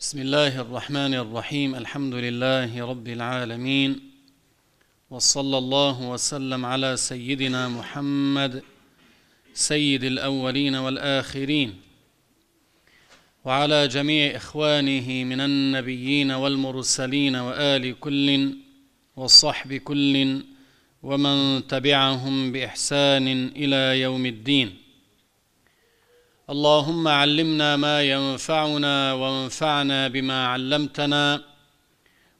بسم الله الرحمن الرحيم. الحمد لله رب العالمين. وصلى الله وسلم على سيدنا محمد سيد الأولين والآخرين وعلى جميع إخوانه من النبيين والمرسلين وآل كل وصحب كل ومن تبعهم بإحسان إلى يوم الدين. اللهم علمنا ما ينفعنا وانفعنا بما علمتنا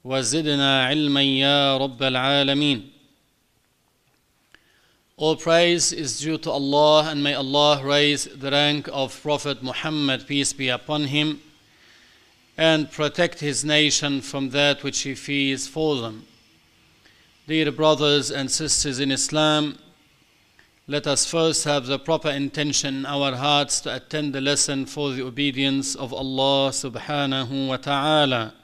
وزدنا علما يا رب العالمين All praise is due to Allah and may Allah raise the rank of Prophet Muhammad peace be upon him and protect his nation from that which he fears for them. Dear brothers and sisters in Islam, let us first have the proper intention in our hearts to attend the lesson for the obedience of Allah subhanahu wa ta'ala.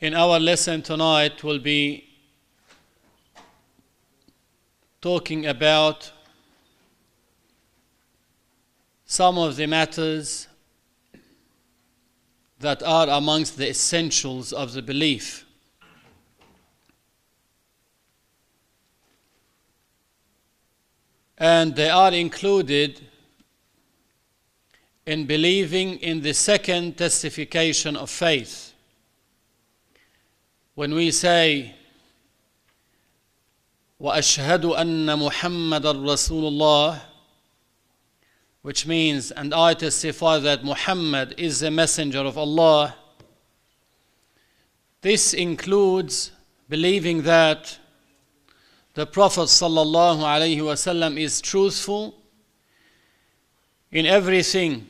In our lesson tonight we'll be talking about some of the matters that are amongst the essentials of the belief. and they are included in believing in the second testification of faith. When we say, وأشهد أن محمد رسول الله which means, and I testify that Muhammad is the messenger of Allah. This includes believing that the Prophet wasallam is truthful in everything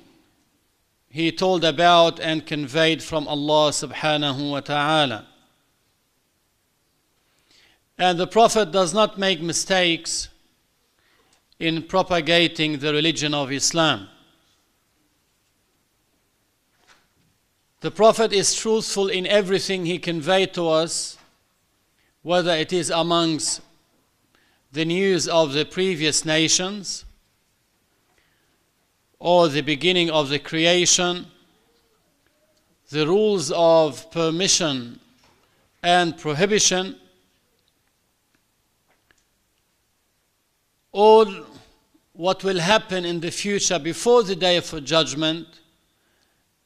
he told about and conveyed from Allah subhanahu wa ta'ala. And the Prophet does not make mistakes in propagating the religion of Islam. The Prophet is truthful in everything he conveyed to us, whether it is amongst the news of the previous nations or the beginning of the creation, the rules of permission and prohibition, or what will happen in the future before the day of judgment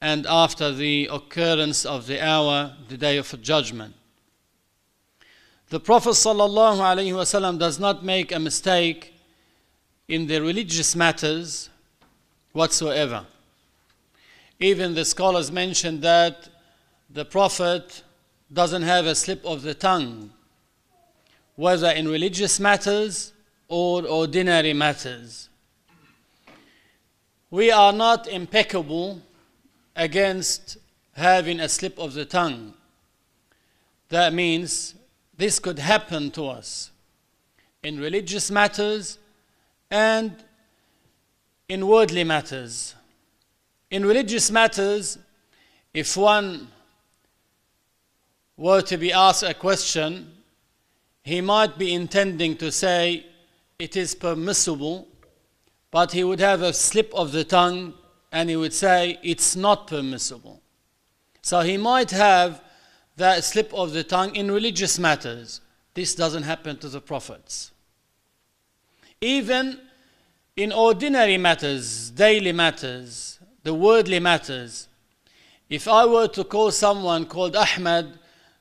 and after the occurrence of the hour, the day of judgment. The Prophet ﷺ does not make a mistake in the religious matters whatsoever. Even the scholars mention that the Prophet doesn't have a slip of the tongue, whether in religious matters or ordinary matters. We are not impeccable against having a slip of the tongue. That means this could happen to us in religious matters and in worldly matters. In religious matters, if one were to be asked a question, he might be intending to say it is permissible, but he would have a slip of the tongue and he would say it's not permissible. So he might have that slip of the tongue in religious matters. This doesn't happen to the prophets. Even in ordinary matters, daily matters, the worldly matters, if I were to call someone called Ahmad,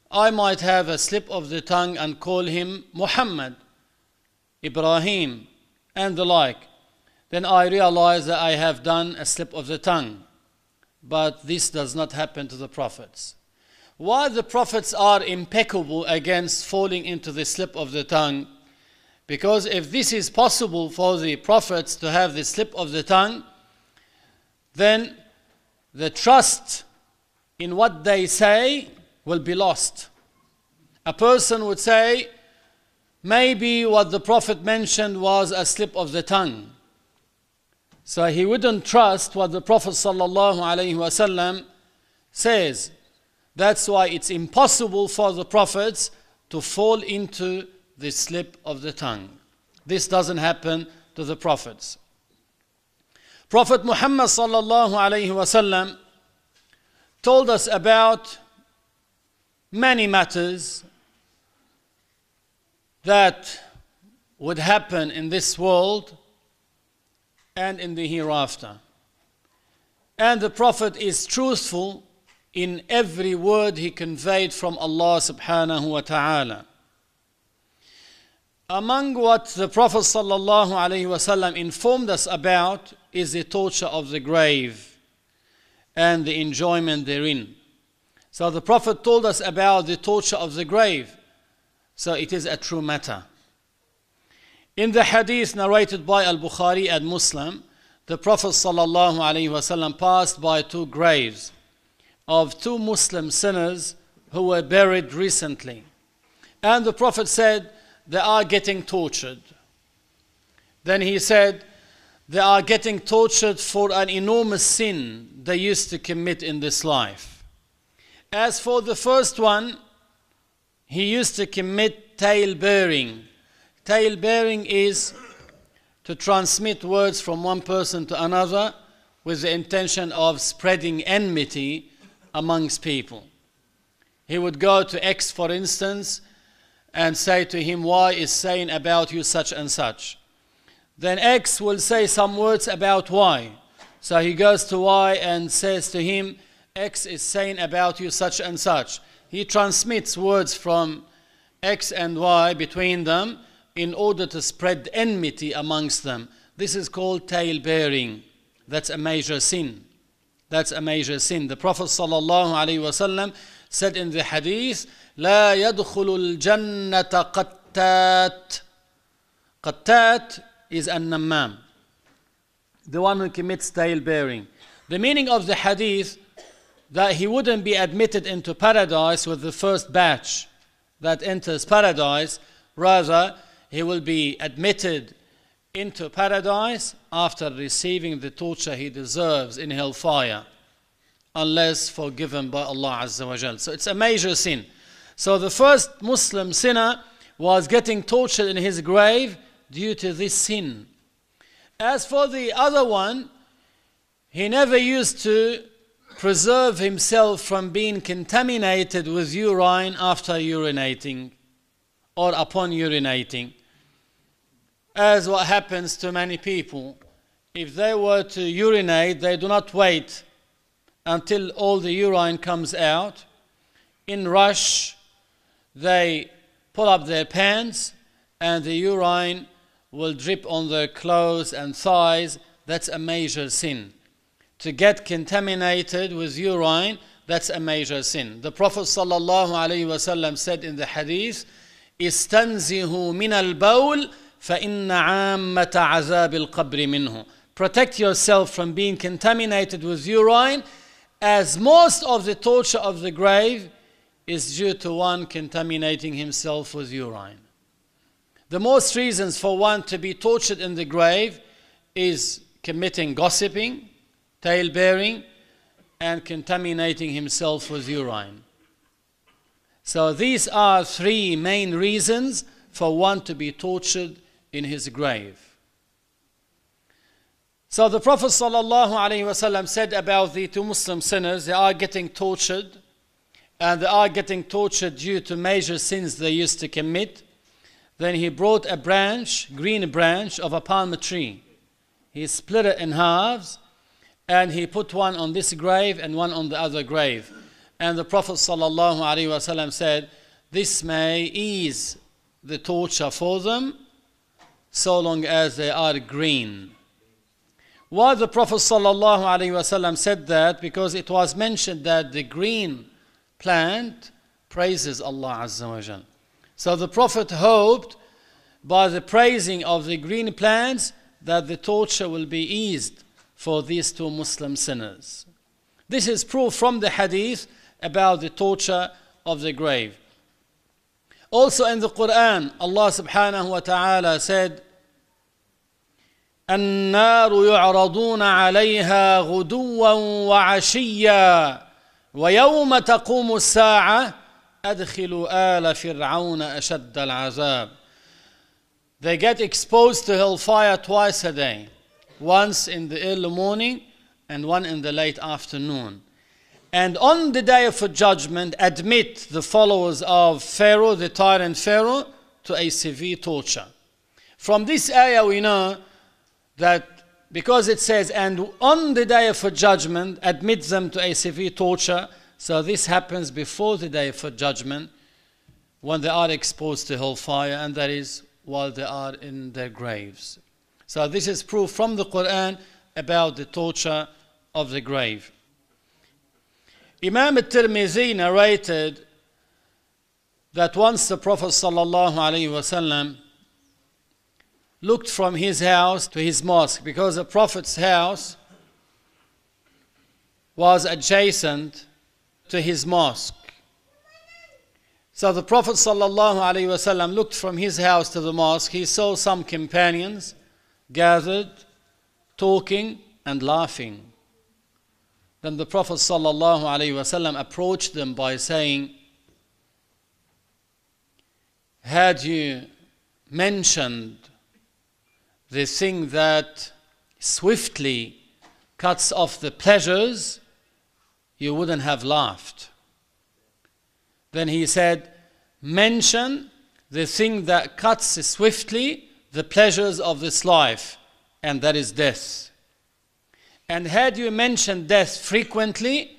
I might have a slip of the tongue and call him Muhammad, Ibrahim, and the like. Then I realize that I have done a slip of the tongue. But this does not happen to the prophets. Why the prophets are impeccable against falling into the slip of the tongue? Because if this is possible for the prophets to have the slip of the tongue, then the trust in what they say will be lost. A person would say, maybe what the prophet mentioned was a slip of the tongue. So he wouldn't trust what the Prophet ﷺ says. That's why it's impossible for the prophets to fall into the slip of the tongue. This doesn't happen to the prophets. Prophet Muhammad sallallahu alayhi wasallam told us about many matters that would happen in this world and in the hereafter. And the Prophet is truthful in every word he conveyed from Allah subhanahu wa ta'ala. Among what the Prophet sallallahu alaihi wasallam informed us about is the torture of the grave and the enjoyment therein. So the Prophet told us about the torture of the grave. So it is a true matter. In the hadith narrated by Al Bukhari and Muslim, the Prophet ﷺ passed by two graves of two Muslim sinners who were buried recently. And the Prophet said, They are getting tortured. Then he said, They are getting tortured for an enormous sin they used to commit in this life. As for the first one, he used to commit tale bearing Tale bearing is to transmit words from one person to another with the intention of spreading enmity amongst people. He would go to X, for instance, and say to him, Y is saying about you such and such. Then X will say some words about Y. So he goes to Y and says to him, X is saying about you such and such. He transmits words from X and Y between them in order to spread enmity amongst them. This is called tale bearing. That's a major sin. That's a major sin. The Prophet ﷺ said in the hadith, لا يدخل الجنة قتات. قتات is an namam, the one who commits tale bearing. The meaning of the hadith that he wouldn't be admitted into paradise with the first batch that enters paradise, rather he will be admitted into paradise after receiving the torture he deserves in hellfire, unless forgiven by Allah Azza wa. So it's a major sin. So the first Muslim sinner was getting tortured in his grave due to this sin. As for the other one, he never used to preserve himself from being contaminated with urine after urinating or upon urinating as what happens to many people. If they were to urinate, they do not wait until all the urine comes out. In rush, they pull up their pants and the urine will drip on their clothes and thighs. That's a major sin. To get contaminated with urine, that's a major sin. The Prophet ﷺ said in the hadith, استنزه من البول فإن عامة عذاب القبر منه protect yourself from being contaminated with urine as most of the torture of the grave is due to one contaminating himself with urine. The most reasons for one to be tortured in the grave is committing gossiping, tale bearing, and contaminating himself with urine. So these are three main reasons for one to be tortured in his grave. So the Prophet ﷺ said about the two Muslim sinners, they are getting tortured, and they are getting tortured due to major sins they used to commit. Then he brought a branch, green branch of a palm tree. He split it in halves, and he put one on this grave and one on the other grave. And the Prophet ﷺ said, This may ease the torture for them so long as they are green. Why the Prophet ﷺ said that? Because it was mentioned that the green plant praises Allah Azza wa. So the Prophet hoped by the praising of the green plants that the torture will be eased for these two Muslim sinners. This is proof from the hadith about the torture of the grave. Also in the Quran, Allah subhanahu wa ta'ala said, النار يعرضون عليها غدوا وعشيا ويوم تقوم الساعة أدخلوا آل فرعون أشد العذاب They get exposed to hellfire twice a day. once in the early morning and one in the late afternoon. And on the day of judgment, admit the followers of Pharaoh, the tyrant Pharaoh, to a severe torture. From this ayah, we know that because it says, and on the day of judgment, admit them to a severe torture. So this happens before the day of judgment when they are exposed to hellfire, and that is while they are in their graves. So this is proof from the Quran about the torture of the grave. Imam al-Tirmidhi narrated that once the Prophet sallallahu looked from his house to his mosque because the Prophet's house was adjacent to his mosque. So the Prophet ﷺ looked from his house to the mosque. He saw some companions gathered, talking and laughing. Then the Prophet ﷺ approached them by saying, Had you mentioned the thing that swiftly cuts off the pleasures, you wouldn't have laughed. Then he said, Mention the thing that cuts swiftly the pleasures of this life, and that is death. And had you mentioned death frequently,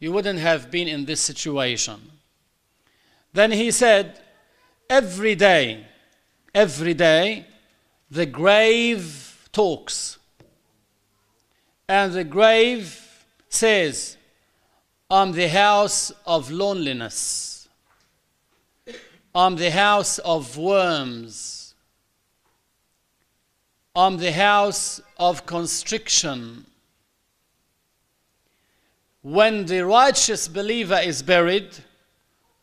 you wouldn't have been in this situation. Then he said, Every day, every day, the grave talks. And the grave says, I'm the house of loneliness. I'm the house of worms. I'm the house of constriction. When the righteous believer is buried,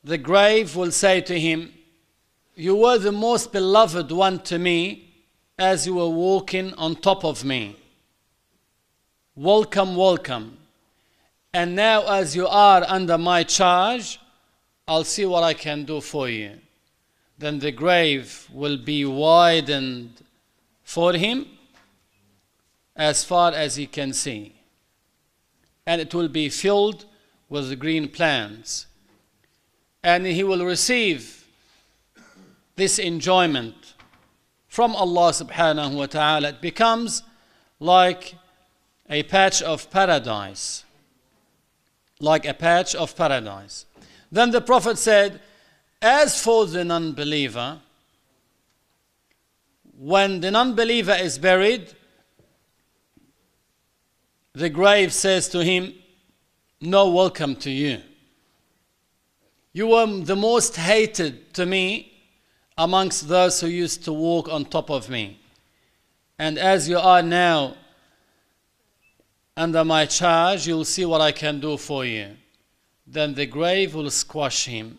the grave will say to him, You were the most beloved one to me as you were walking on top of me. Welcome, welcome. And now, as you are under my charge, I'll see what I can do for you. Then the grave will be widened for him as far as he can see. And it will be filled with green plants. And he will receive this enjoyment from Allah subhanahu wa ta'ala, it becomes like a patch of paradise. Like a patch of paradise. Then the Prophet said, As for the non believer, when the non believer is buried, the grave says to him, No welcome to you. You were the most hated to me amongst those who used to walk on top of me. And as you are now under my charge, you'll see what I can do for you. Then the grave will squash him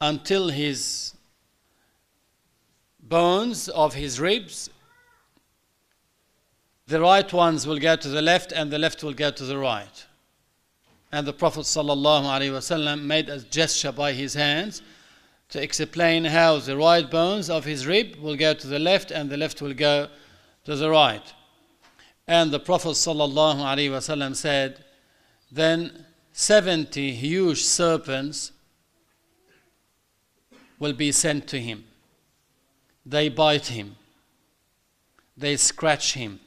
until his bones of his ribs, the right ones will go to the left and the left will go to the right. And the Prophet ﷺ made a gesture by his hands to explain how the right bones of his rib will go to the left and the left will go to the right. And the Prophet ﷺ said, Then 70 huge serpents will be sent to him. They bite him, they scratch him.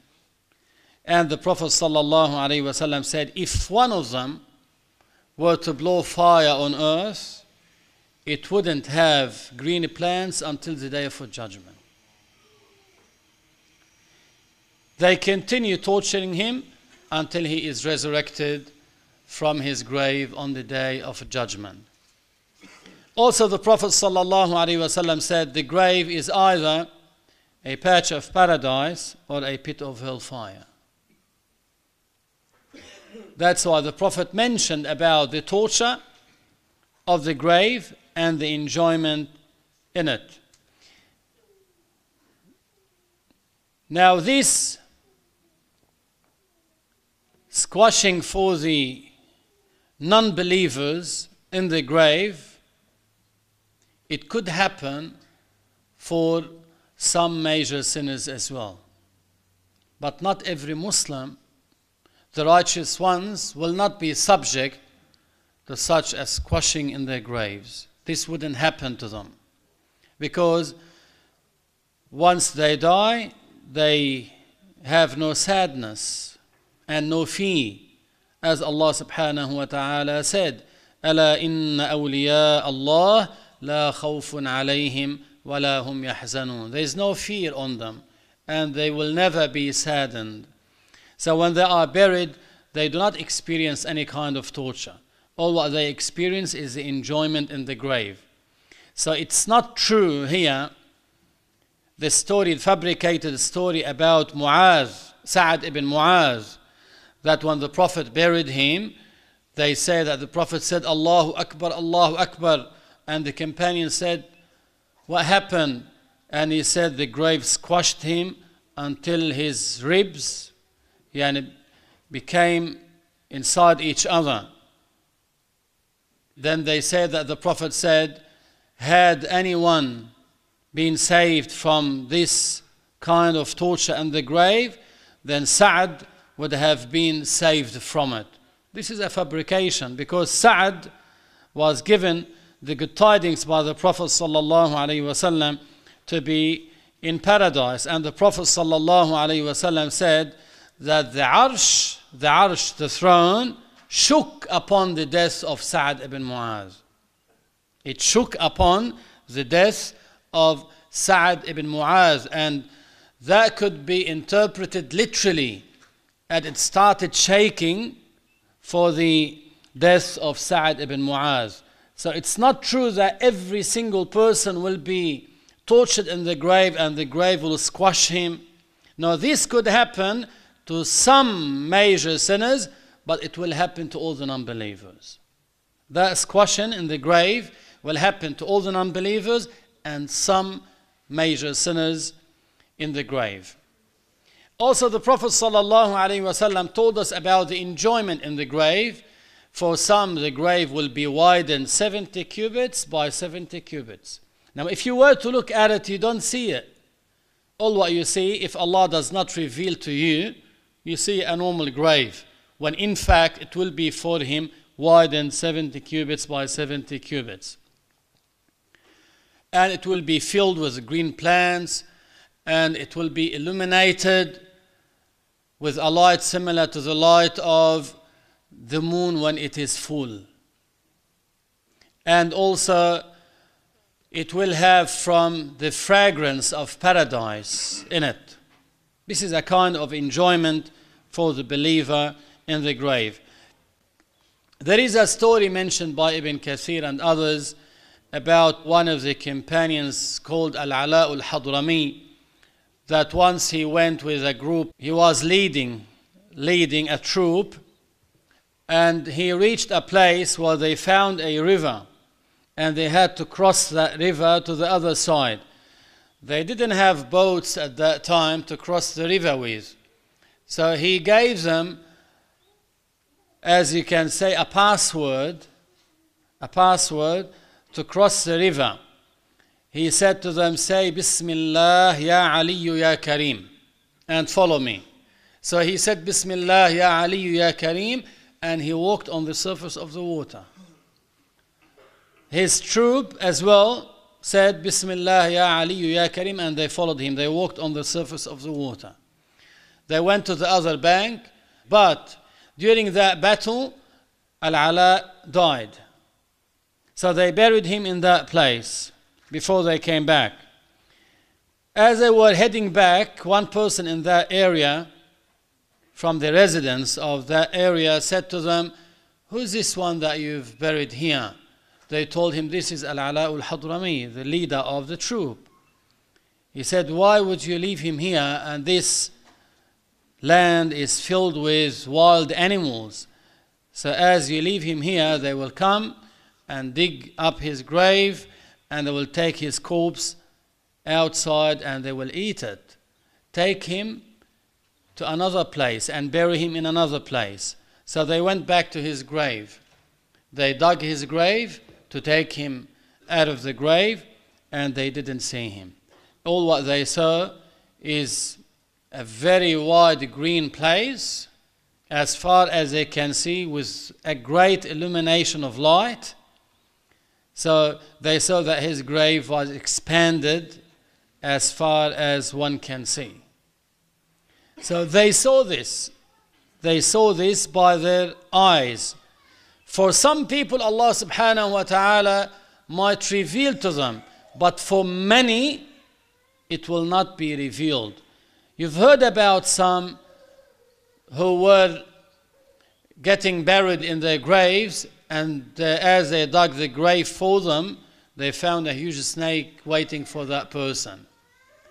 And the Prophet ﷺ said, If one of them were to blow fire on earth, it wouldn't have green plants until the day of judgment. They continue torturing him until he is resurrected from his grave on the day of judgment. Also, the Prophet ﷺ said the grave is either a patch of paradise or a pit of hellfire. That's why the Prophet mentioned about the torture of the grave and the enjoyment in it. Now, this squashing for the non believers in the grave, it could happen for some major sinners as well. But not every Muslim, the righteous ones, will not be subject to such as squashing in their graves. This wouldn't happen to them. Because once they die, they have no sadness and no fear. As Allah subhanahu wa ta'ala said, ألا إن أولياء الله لا خوف عليهم ولا هم يحزنون. There is no fear on them and they will never be saddened. So when they are buried, they do not experience any kind of torture. All what they experience is the enjoyment in the grave. So it's not true here, the story, fabricated story about Muaz, Sa'ad ibn Muaz, that when the Prophet buried him, they say that the Prophet said, Allahu Akbar, Allahu Akbar. And the companion said, What happened? And he said, The grave squashed him until his ribs yani, became inside each other. Then they said that the Prophet said, Had anyone been saved from this kind of torture in the grave, then Sa'ad would have been saved from it. This is a fabrication because Sa'ad was given the good tidings by the Prophet to be in paradise. And the Prophet said that the arsh, the arsh, the throne, shook upon the death of Sa'ad ibn Mu'az. It shook upon the death of Sa'ad ibn Mu'az. And that could be interpreted literally. And it started shaking for the death of Sa'ad ibn Mu'az. So it's not true that every single person will be tortured in the grave and the grave will squash him. No, this could happen to some major sinners, but it will happen to all the non-believers. That squashing in the grave will happen to all the non-believers and some major sinners in the grave. Also, the Prophet ﷺ told us about the enjoyment in the grave. For some, the grave will be widened 70 cubits by 70 cubits. Now, if you were to look at it, you don't see it. All what you see, if Allah does not reveal to you, you see a normal grave, when in fact it will be for him widened 70 cubits by 70 cubits. And it will be filled with green plants, and it will be illuminated with a light similar to the light of the moon when it is full. And also, it will have from the fragrance of paradise in it. This is a kind of enjoyment for the believer in the grave. There is a story mentioned by Ibn Kathir and others about one of the companions called Al Ala al Hadrami that once he went with a group, he was leading, leading a troop, and he reached a place where they found a river, and they had to cross that river to the other side. They didn't have boats at that time to cross the river with. So he gave them, as you can say, a password, a password to cross the river he said to them, Say Bismillah Ya Ali Ya Kareem and follow me. So he said Bismillah Ya Ali Ya Kareem and he walked on the surface of the water. His troop as well said Bismillah Ya Ali Ya Kareem and they followed him. They walked on the surface of the water. They went to the other bank, but during that battle, Al Ala died. So they buried him in that place before they came back. As they were heading back, one person in that area, from the residents of that area, said to them, Who's this one that you've buried here? They told him, This is Al Ala al Hadrami, the leader of the troop. He said, Why would you leave him here? And this land is filled with wild animals. So as you leave him here, they will come and dig up his grave and they will take his corpse outside and they will eat it. Take him to another place and bury him in another place. So they went back to his grave. They dug his grave to take him out of the grave and they didn't see him. All what they saw is a very wide green place as far as they can see with a great illumination of light. So they saw that his grave was expanded as far as one can see. So they saw this. They saw this by their eyes. For some people, Allah subhanahu wa ta'ala might reveal to them, but for many, it will not be revealed. You've heard about some who were getting buried in their graves, and uh, as they dug the grave for them, they found a huge snake waiting for that person.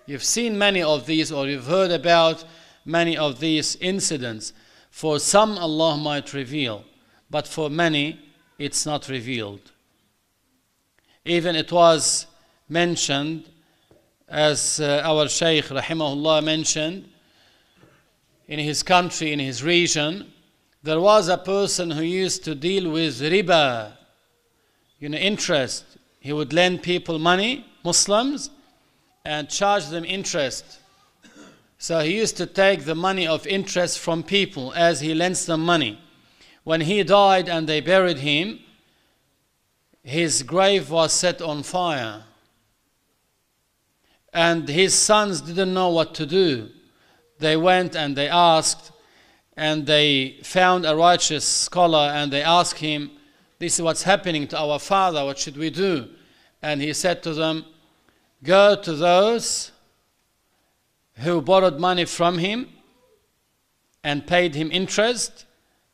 You've seen many of these, or you've heard about many of these incidents. For some, Allah might reveal, but for many, it's not revealed. Even it was mentioned, as uh, our Shaykh Rahimahullah mentioned, in his country, in his region, there was a person who used to deal with riba, you know, interest. He would lend people money, Muslims, and charge them interest. So he used to take the money of interest from people as he lends them money. When he died and they buried him, his grave was set on fire. And his sons didn't know what to do. They went and they asked, and they found a righteous scholar and they asked him, This is what's happening to our father, what should we do? And he said to them, Go to those who borrowed money from him and paid him interest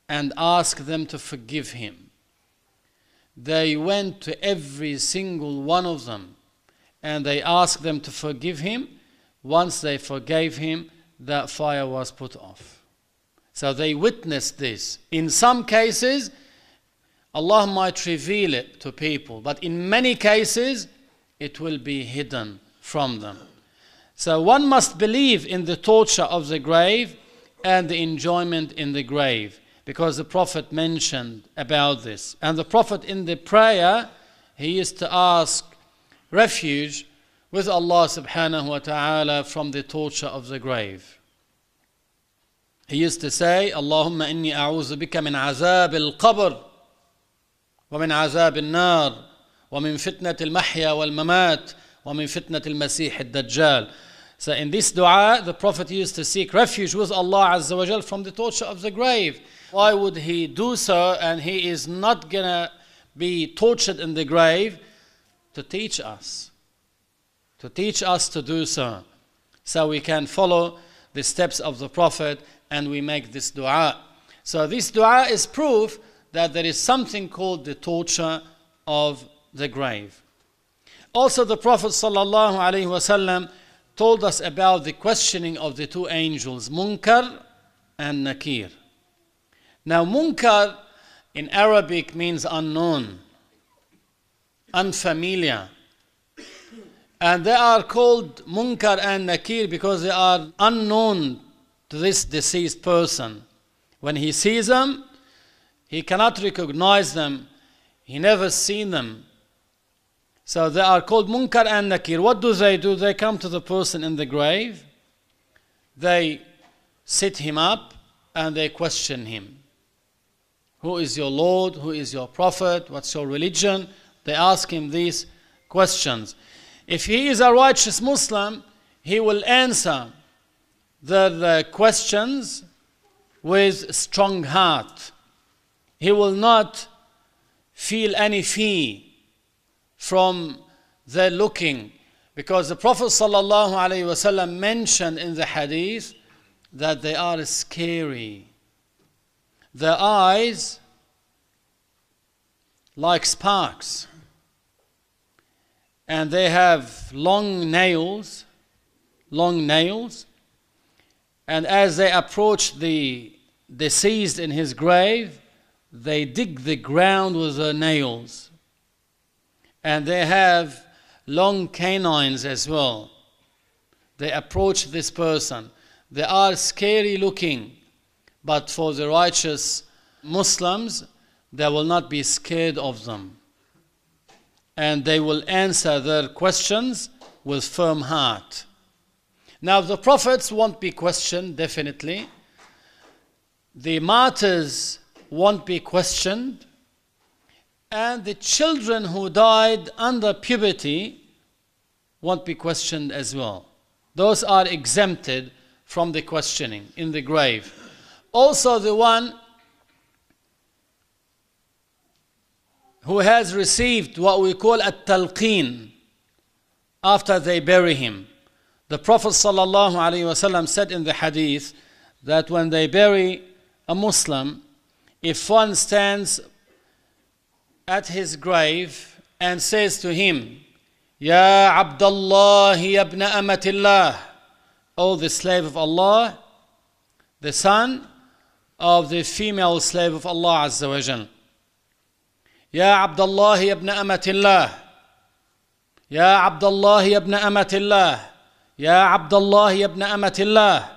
and ask them to forgive him. They went to every single one of them and they asked them to forgive him. Once they forgave him, that fire was put off. So they witnessed this. In some cases, Allah might reveal it to people, but in many cases, it will be hidden from them. So one must believe in the torture of the grave and the enjoyment in the grave because the Prophet mentioned about this. And the Prophet in the prayer, he used to ask refuge with Allah subhanahu wa ta'ala from the torture of the grave. He used to say, Allahumma inni auzu bika min azab al-qabr wa min azab al-nar wa min fitnat al-mahya wal-mamat wa min fitnat al-masih al-dajjal. So in this dua, the Prophet used to seek refuge with Allah Azza wa Jal from the torture of the grave. Why would he do so and he is not gonna be tortured in the grave? To teach us. To teach us to do so. So we can follow the steps of the Prophet and we make this dua. So this dua is proof that there is something called the torture of the grave. Also, the Prophet ﷺ told us about the questioning of the two angels, Munkar and Nakir. Now, Munkar in Arabic means unknown, unfamiliar. And they are called Munkar and Nakir because they are unknown to this deceased person. When he sees them, he cannot recognize them, he never seen them. So they are called Munkar and Nakir. What do they do? They come to the person in the grave, they sit him up, and they question him. Who is your Lord? Who is your Prophet? What's your religion? They ask him these questions. If he is a righteous Muslim, he will answer the questions with strong heart. He will not feel any fear from their looking because the Prophet ﷺ mentioned in the hadith that they are scary. Their eyes like sparks. And they have long nails, long nails. And as they approach the deceased in his grave, they dig the ground with their nails and they have long canines as well. They approach this person. They are scary looking, but for the righteous Muslims, they will not be scared of them. And they will answer their questions with firm heart. Now, the prophets won't be questioned, definitely. The martyrs won't be questioned. And the children who died under puberty won't be questioned as well. Those are exempted from the questioning in the grave. Also, the one who has received what we call a talqeen after they bury him. The Prophet ﷺ said in the hadith that when they bury a Muslim, if one stands at his grave and says to him, Ya Abdullah ibn Amatillah, O the slave of Allah, the son of the female slave of Allah Azza wa Jal. Ya Abdullah ibn Amatillah, Ya Abdullah ibn Amatillah, Ya Abdullah ibn Amatillah.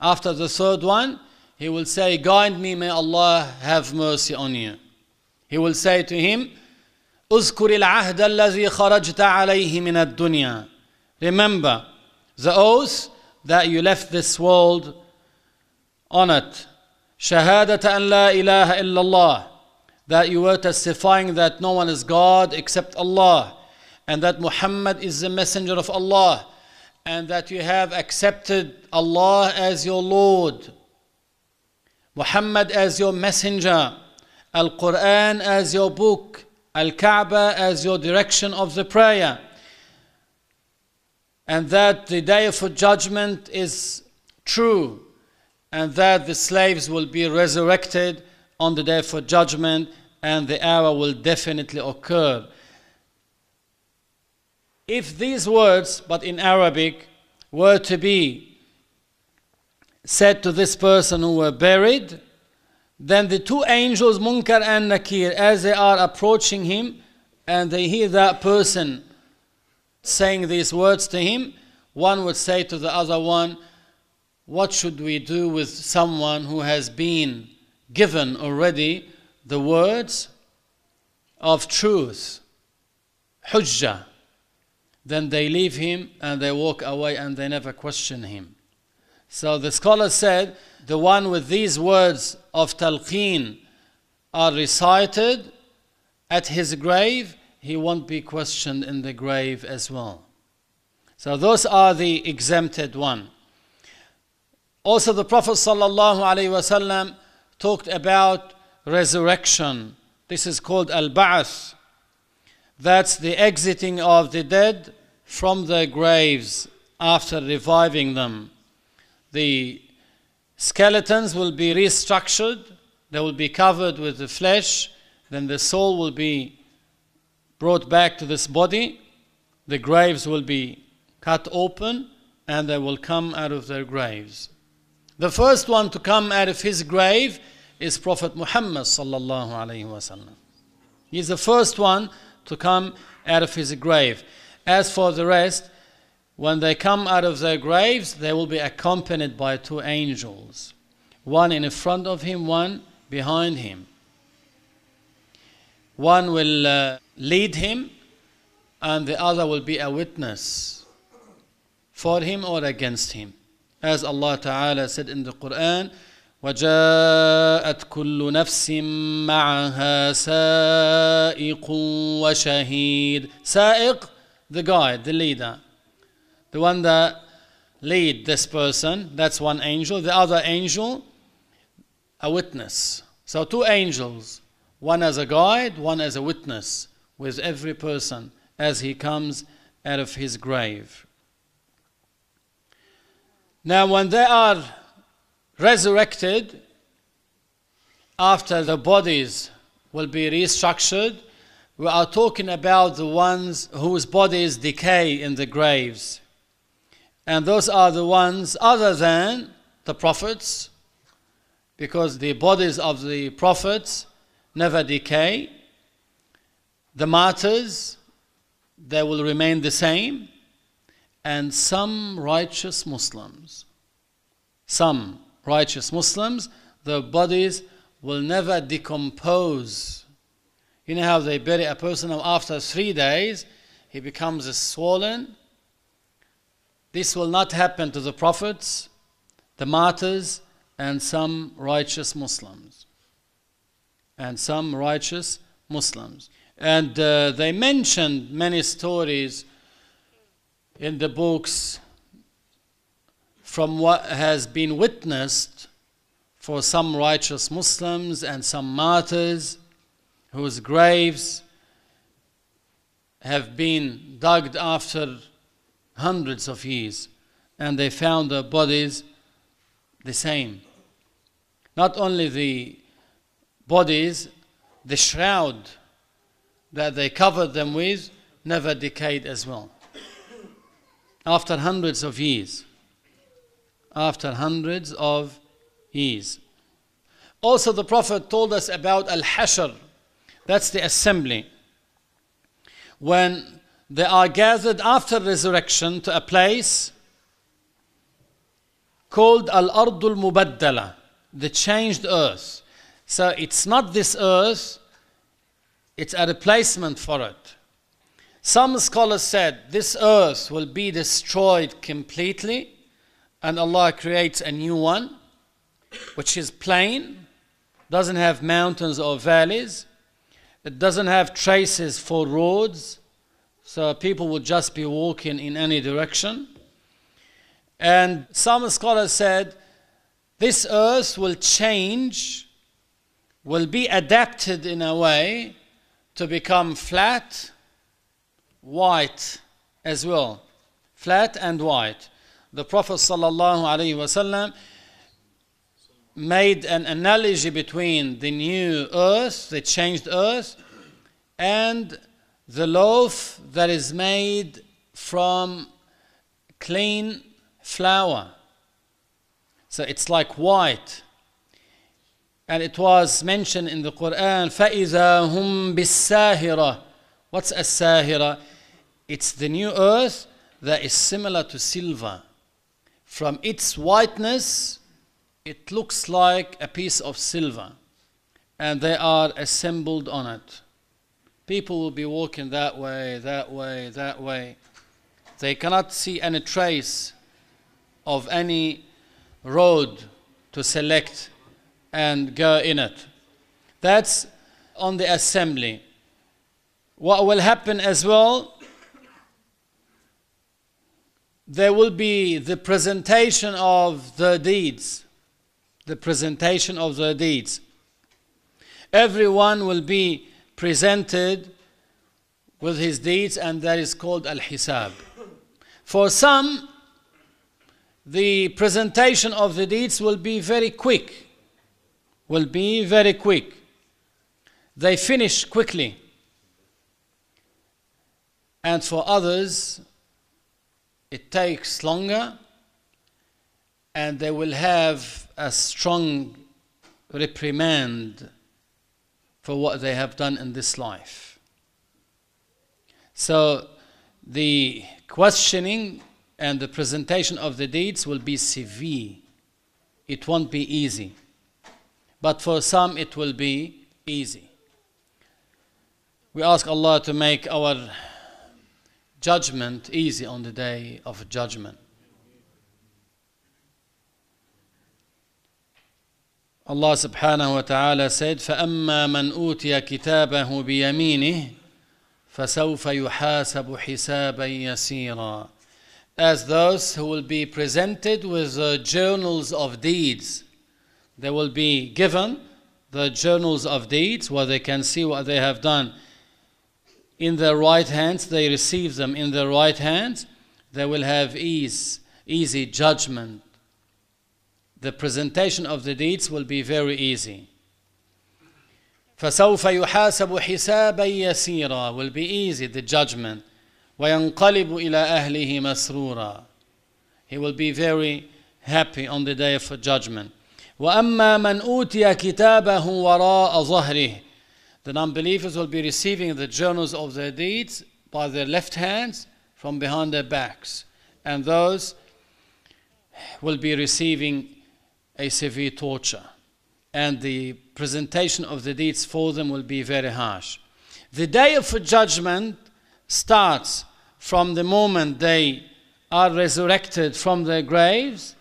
After the third one, he will say, Guide me, may Allah have mercy on you. He will say to him, اذكر العهد الذي خرجت عليه من الدنيا Remember the oath that you left this world on it. شهادة أن لا إله إلا الله that you were testifying that no one is God except Allah, and that Muhammad is the messenger of Allah, and that you have accepted Allah as your Lord, Muhammad as your messenger, Al Quran as your book, Al Kaaba as your direction of the prayer, and that the day of judgment is true, and that the slaves will be resurrected on the day for judgment and the hour will definitely occur. If these words, but in Arabic, were to be said to this person who were buried, then the two angels, Munkar and Nakir, as they are approaching him and they hear that person saying these words to him, one would say to the other one, What should we do with someone who has been given already the words of truth, hujjah, then they leave him and they walk away and they never question him. So the scholar said, the one with these words of talqeen are recited at his grave, he won't be questioned in the grave as well. So those are the exempted one. Also the Prophet wasallam talked about resurrection. This is called al ba'ath. That's the exiting of the dead from their graves after reviving them. The skeletons will be restructured, they will be covered with the flesh, then the soul will be brought back to this body, the graves will be cut open, and they will come out of their graves. The first one to come out of his grave is Prophet Muhammad sallallahu wasallam. He's the first one to come out of his grave. As for the rest, when they come out of their graves, they will be accompanied by two angels, one in front of him, one behind him. One will uh, lead him, and the other will be a witness for him or against him. As Allah Ta'ala said in the Quran, وجاءت كل نفس معها سائق وشهيد سائق the guide the leader the one that lead this person that's one angel the other angel a witness so two angels one as a guide one as a witness with every person as he comes out of his grave now when they are resurrected after the bodies will be restructured. We are talking about the ones whose bodies decay in the graves. And those are the ones other than the prophets, because the bodies of the prophets never decay. The martyrs, they will remain the same. And some righteous Muslims, some righteous Muslims, their bodies will never decompose. You know how they bury a person after three days he becomes swollen This will not happen to the prophets, the martyrs, and some righteous Muslims. And some righteous Muslims. And uh, they mentioned many stories in the books from what has been witnessed for some righteous Muslims and some martyrs whose graves have been dug after hundreds of years and they found their bodies the same. Not only the bodies, the shroud that they covered them with never decayed as well. After hundreds of years. After hundreds of years. Also, the Prophet told us about Al Hashr, that's the assembly. When they are gathered after resurrection to a place called Al Ardul Mubaddala, the changed earth. So it's not this earth, it's a replacement for it. Some scholars said this earth will be destroyed completely and Allah creates a new one which is plain, doesn't have mountains or valleys, it doesn't have traces for roads, so people would just be walking in any direction. And some scholars said this earth will change, will be adapted in a way to become flat, white as well. Flat and white. The Prophet ﷺ made an analogy between the new earth, the changed earth, and the loaf that is made from clean flour. So it's like white. And it was mentioned in the Quran, فَإِذَا هُمْ بِالسَّاهِرَةِ What's a sahira? It's the new earth that is similar to silver. From its whiteness, it looks like a piece of silver. And they are assembled on it. People will be walking that way, that way, that way. They cannot see any trace of any road to select and go in it. That's on the assembly. What will happen as well? There will be the presentation of the deeds. The presentation of the deeds. Everyone will be presented with his deeds, and that is called al hisab. For some, the presentation of the deeds will be very quick, will be very quick. They finish quickly. And for others, it takes longer and they will have a strong reprimand for what they have done in this life. So the questioning and the presentation of the deeds will be severe. It won't be easy. But for some, it will be easy. We ask Allah to make our judgment easy on the day of judgment. Allah subhanahu wa ta'ala said, فَأَمَّا مَنْ أُوتِيَ كِتَابَهُ بِيَمِينِهِ فَسَوْفَ يُحَاسَبُ حِسَابًا يَسِيرًا as those who will be presented with the journals of deeds. They will be given the journals of deeds where they can see what they have done. In their right hands, they receive them in their right hands. They will have ease, easy judgment. The presentation of the deeds will be very easy. فسوف يحاسب حسابا يسيرا will be easy the judgment وينقلب إلى أهله مسرورا He will be very happy on the day of judgment. وأما من أوتي كتابه وراء ظهره The non-believers will be receiving the journals of their deeds by their left hands from behind their backs. And those will be receiving a severe torture. And the presentation of the deeds for them will be very harsh. The day of judgment starts from the moment they are resurrected from their graves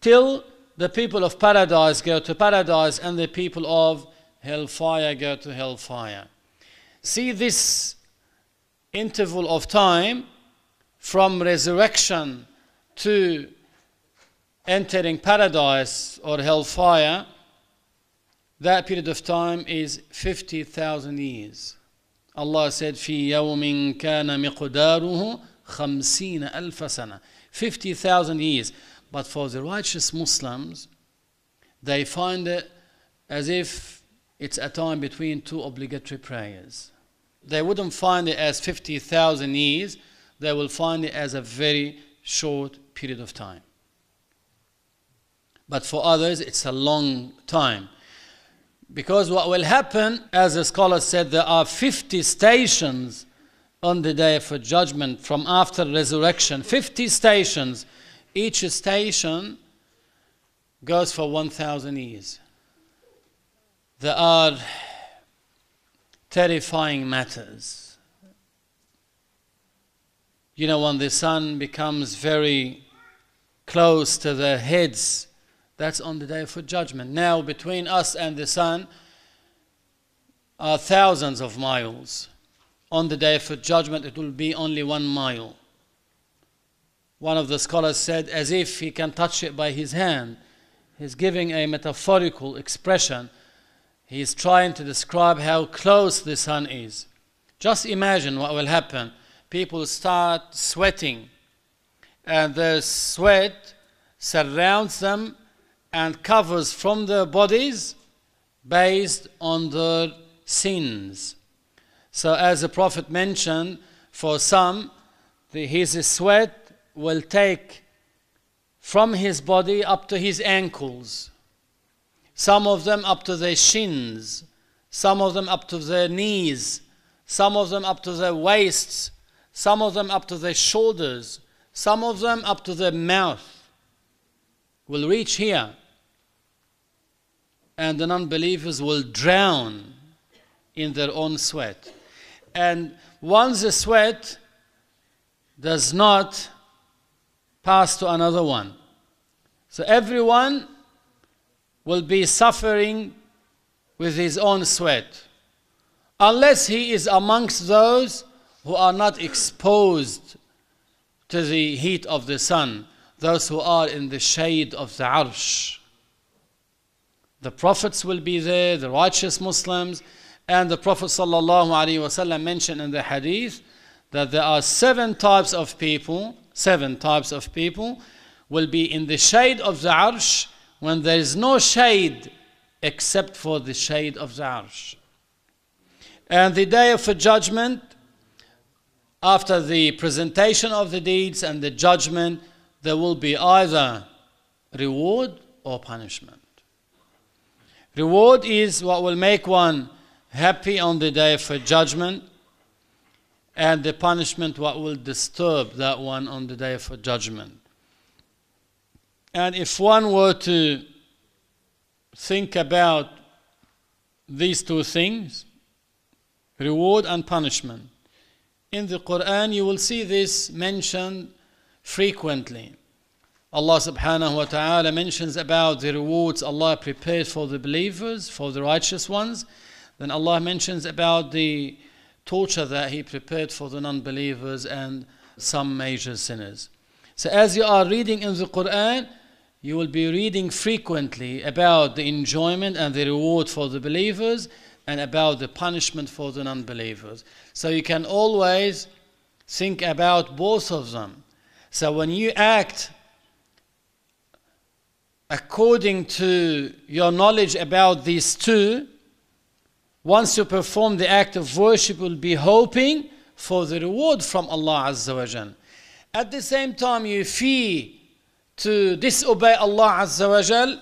till the people of paradise go to paradise and the people of hellfire go to hellfire. See this interval of time from resurrection to entering paradise or hellfire, that period of time is 50,000 years. Allah said, في يوم كان مقداره خمسين ألف سنة 50,000 years. But for the righteous Muslims, they find it as if it's a time between two obligatory prayers. They wouldn't find it as 50,000 years, they will find it as a very short period of time. But for others, it's a long time. Because what will happen, as the scholar said, there are 50 stations on the day of judgment from after resurrection. 50 stations. Each station goes for 1,000 years. There are terrifying matters. You know, when the sun becomes very close to their heads, that's on the day for judgment. Now, between us and the sun are thousands of miles. On the day for judgment, it will be only one mile. One of the scholars said, as if he can touch it by his hand. He's giving a metaphorical expression. He's trying to describe how close the sun is. Just imagine what will happen. People start sweating, and the sweat surrounds them and covers from their bodies based on their sins. So, as the Prophet mentioned, for some, the, his sweat will take from his body up to his ankles, some of them up to their shins, some of them up to their knees, some of them up to their waists, some of them up to their shoulders, some of them up to their mouth. Will reach here and the non believers will drown in their own sweat. And once the sweat does not pass to another one, so everyone will be suffering with his own sweat, unless he is amongst those who are not exposed to the heat of the sun, those who are in the shade of the arsh. The prophets will be there, the righteous Muslims, and the Prophet ﷺ mentioned in the hadith that there are seven types of people, seven types of people will be in the shade of the arsh when there is no shade except for the shade of the arsh. And the day of judgment, after the presentation of the deeds and the judgment, there will be either reward or punishment. Reward is what will make one happy on the day of judgment, and the punishment what will disturb that one on the day of judgment. And if one were to think about these two things, reward and punishment, in the Quran you will see this mentioned frequently. Allah subhanahu wa ta'ala mentions about the rewards Allah prepared for the believers, for the righteous ones. Then Allah mentions about the torture that He prepared for the non believers and some major sinners. So, as you are reading in the Quran, you will be reading frequently about the enjoyment and the reward for the believers and about the punishment for the non believers. So, you can always think about both of them. So, when you act according to your knowledge about these two, once you perform the act of worship, will be hoping for the reward from Allah Azza wa Jal. At the same time, you fear to disobey Allah Azza wa Jal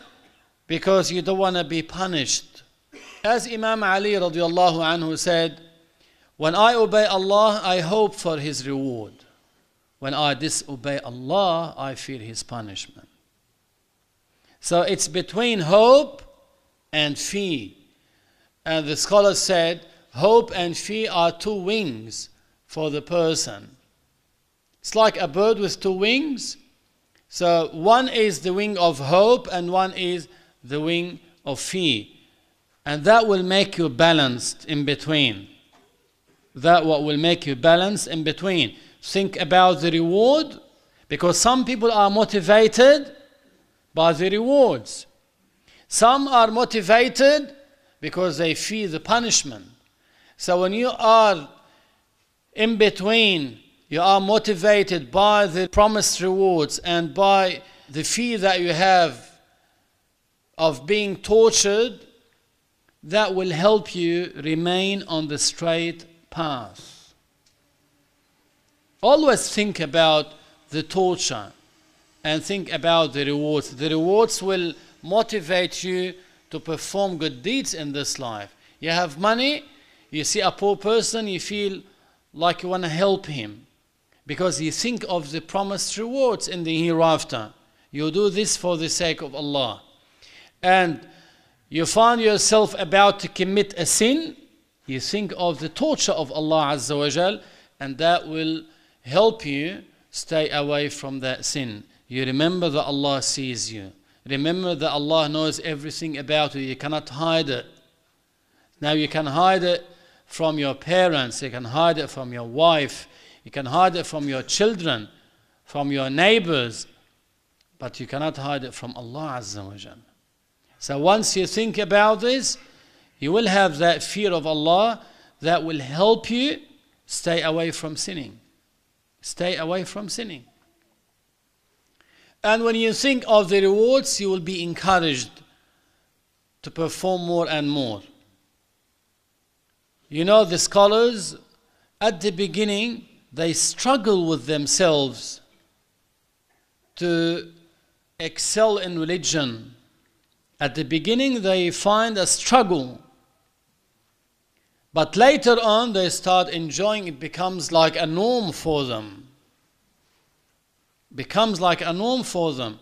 because you don't want to be punished. As Imam Ali radiallahu anhu said, when I obey Allah, I hope for His reward. When I disobey Allah, I fear His punishment. So it's between hope and fear. And the scholar said, hope and fear are two wings for the person. It's like a bird with two wings. So one is the wing of hope and one is the wing of fear. And that will make you balanced in between. That what will make you balanced in between. Think about the reward because some people are motivated by the rewards. Some are motivated because they fear the punishment. So when you are in between, you are motivated by the promised rewards and by the fear that you have of being tortured, that will help you remain on the straight path. Always think about the torture and think about the rewards. The rewards will motivate you to perform good deeds in this life. You have money, you see a poor person, you feel like you want to help him because you think of the promised rewards in the hereafter. You do this for the sake of Allah. And you find yourself about to commit a sin, you think of the torture of Allah Azza wa Jal, and that will help you stay away from that sin. You remember that Allah sees you. Remember that Allah knows everything about you. You cannot hide it. Now you can hide it from your parents, you can hide it from your wife, you can hide it from your children, from your neighbors, but you cannot hide it from Allah Azza wa. So once you think about this, you will have that fear of Allah that will help you stay away from sinning. Stay away from sinning. And when you think of the rewards, you will be encouraged to perform more and more. You know, the scholars at the beginning they struggle with themselves to excel in religion. At the beginning, they find a struggle. But later on, they start enjoying it, becomes like a norm for them. Becomes like a norm for them.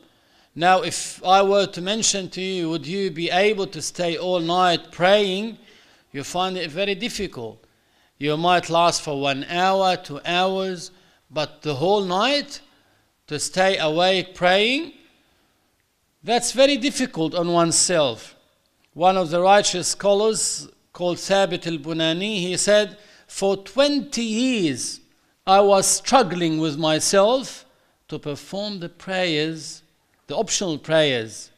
Now, if I were to mention to you, would you be able to stay all night praying? you find it very difficult. You might last for one hour, two hours, but the whole night to stay awake praying, that's very difficult on oneself. One of the righteous scholars called Thabit al Bunani, he said, For 20 years I was struggling with myself to perform the prayers, the optional prayers,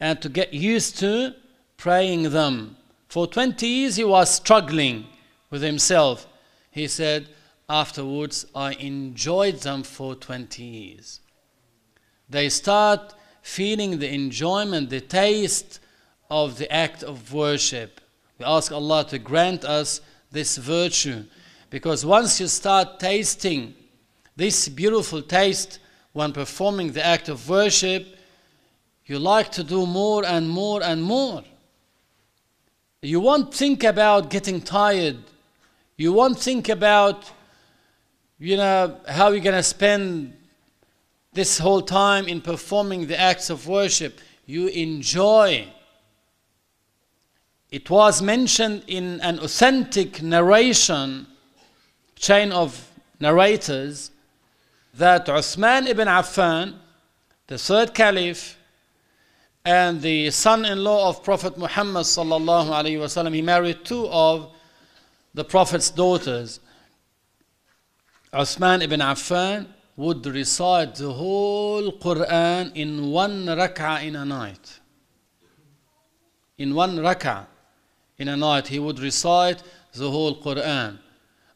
and to get used to praying them. For 20 years he was struggling with himself. He said, Afterwards, I enjoyed them for 20 years. They start feeling the enjoyment, the taste of the act of worship. We ask Allah to grant us this virtue because once you start tasting this beautiful taste when performing the act of worship, you like to do more and more and more. You won't think about getting tired. You won't think about, you know, how you're going to spend this whole time in performing the acts of worship. You enjoy. It was mentioned in an authentic narration, chain of narrators, that Uthman ibn Affan, the third caliph, and the son-in-law of Prophet Muhammad sallallahu alaihi wasallam. He married two of the Prophet's daughters. Uthman ibn Affan would recite the whole Quran in one rak'ah in a night. In one rak'ah in a night, he would recite the whole Quran.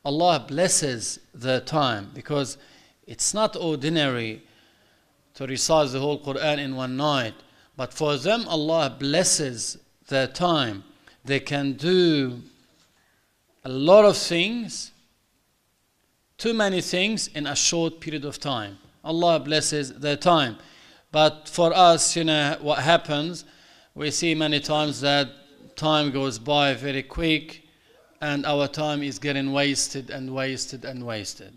Allah blesses the time because it's not ordinary to recite the whole Quran in one night. But for them, Allah blesses their time. They can do a lot of things, too many things in a short period of time. Allah blesses their time. But for us, you know, what happens, we see many times that time goes by very quick and our time is getting wasted and wasted and wasted.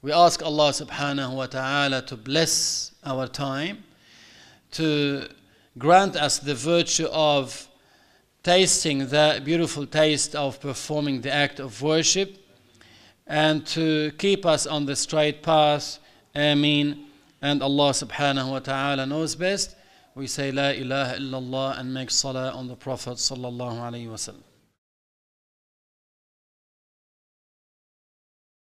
We ask Allah subhanahu wa ta'ala to bless our time, to grant us the virtue of tasting the beautiful taste of performing the act of worship and to keep us on the straight path. Ameen. And Allah subhanahu wa ta'ala knows best. We say La ilaha illallah and make salah on the Prophet sallallahu alayhi wa sallam.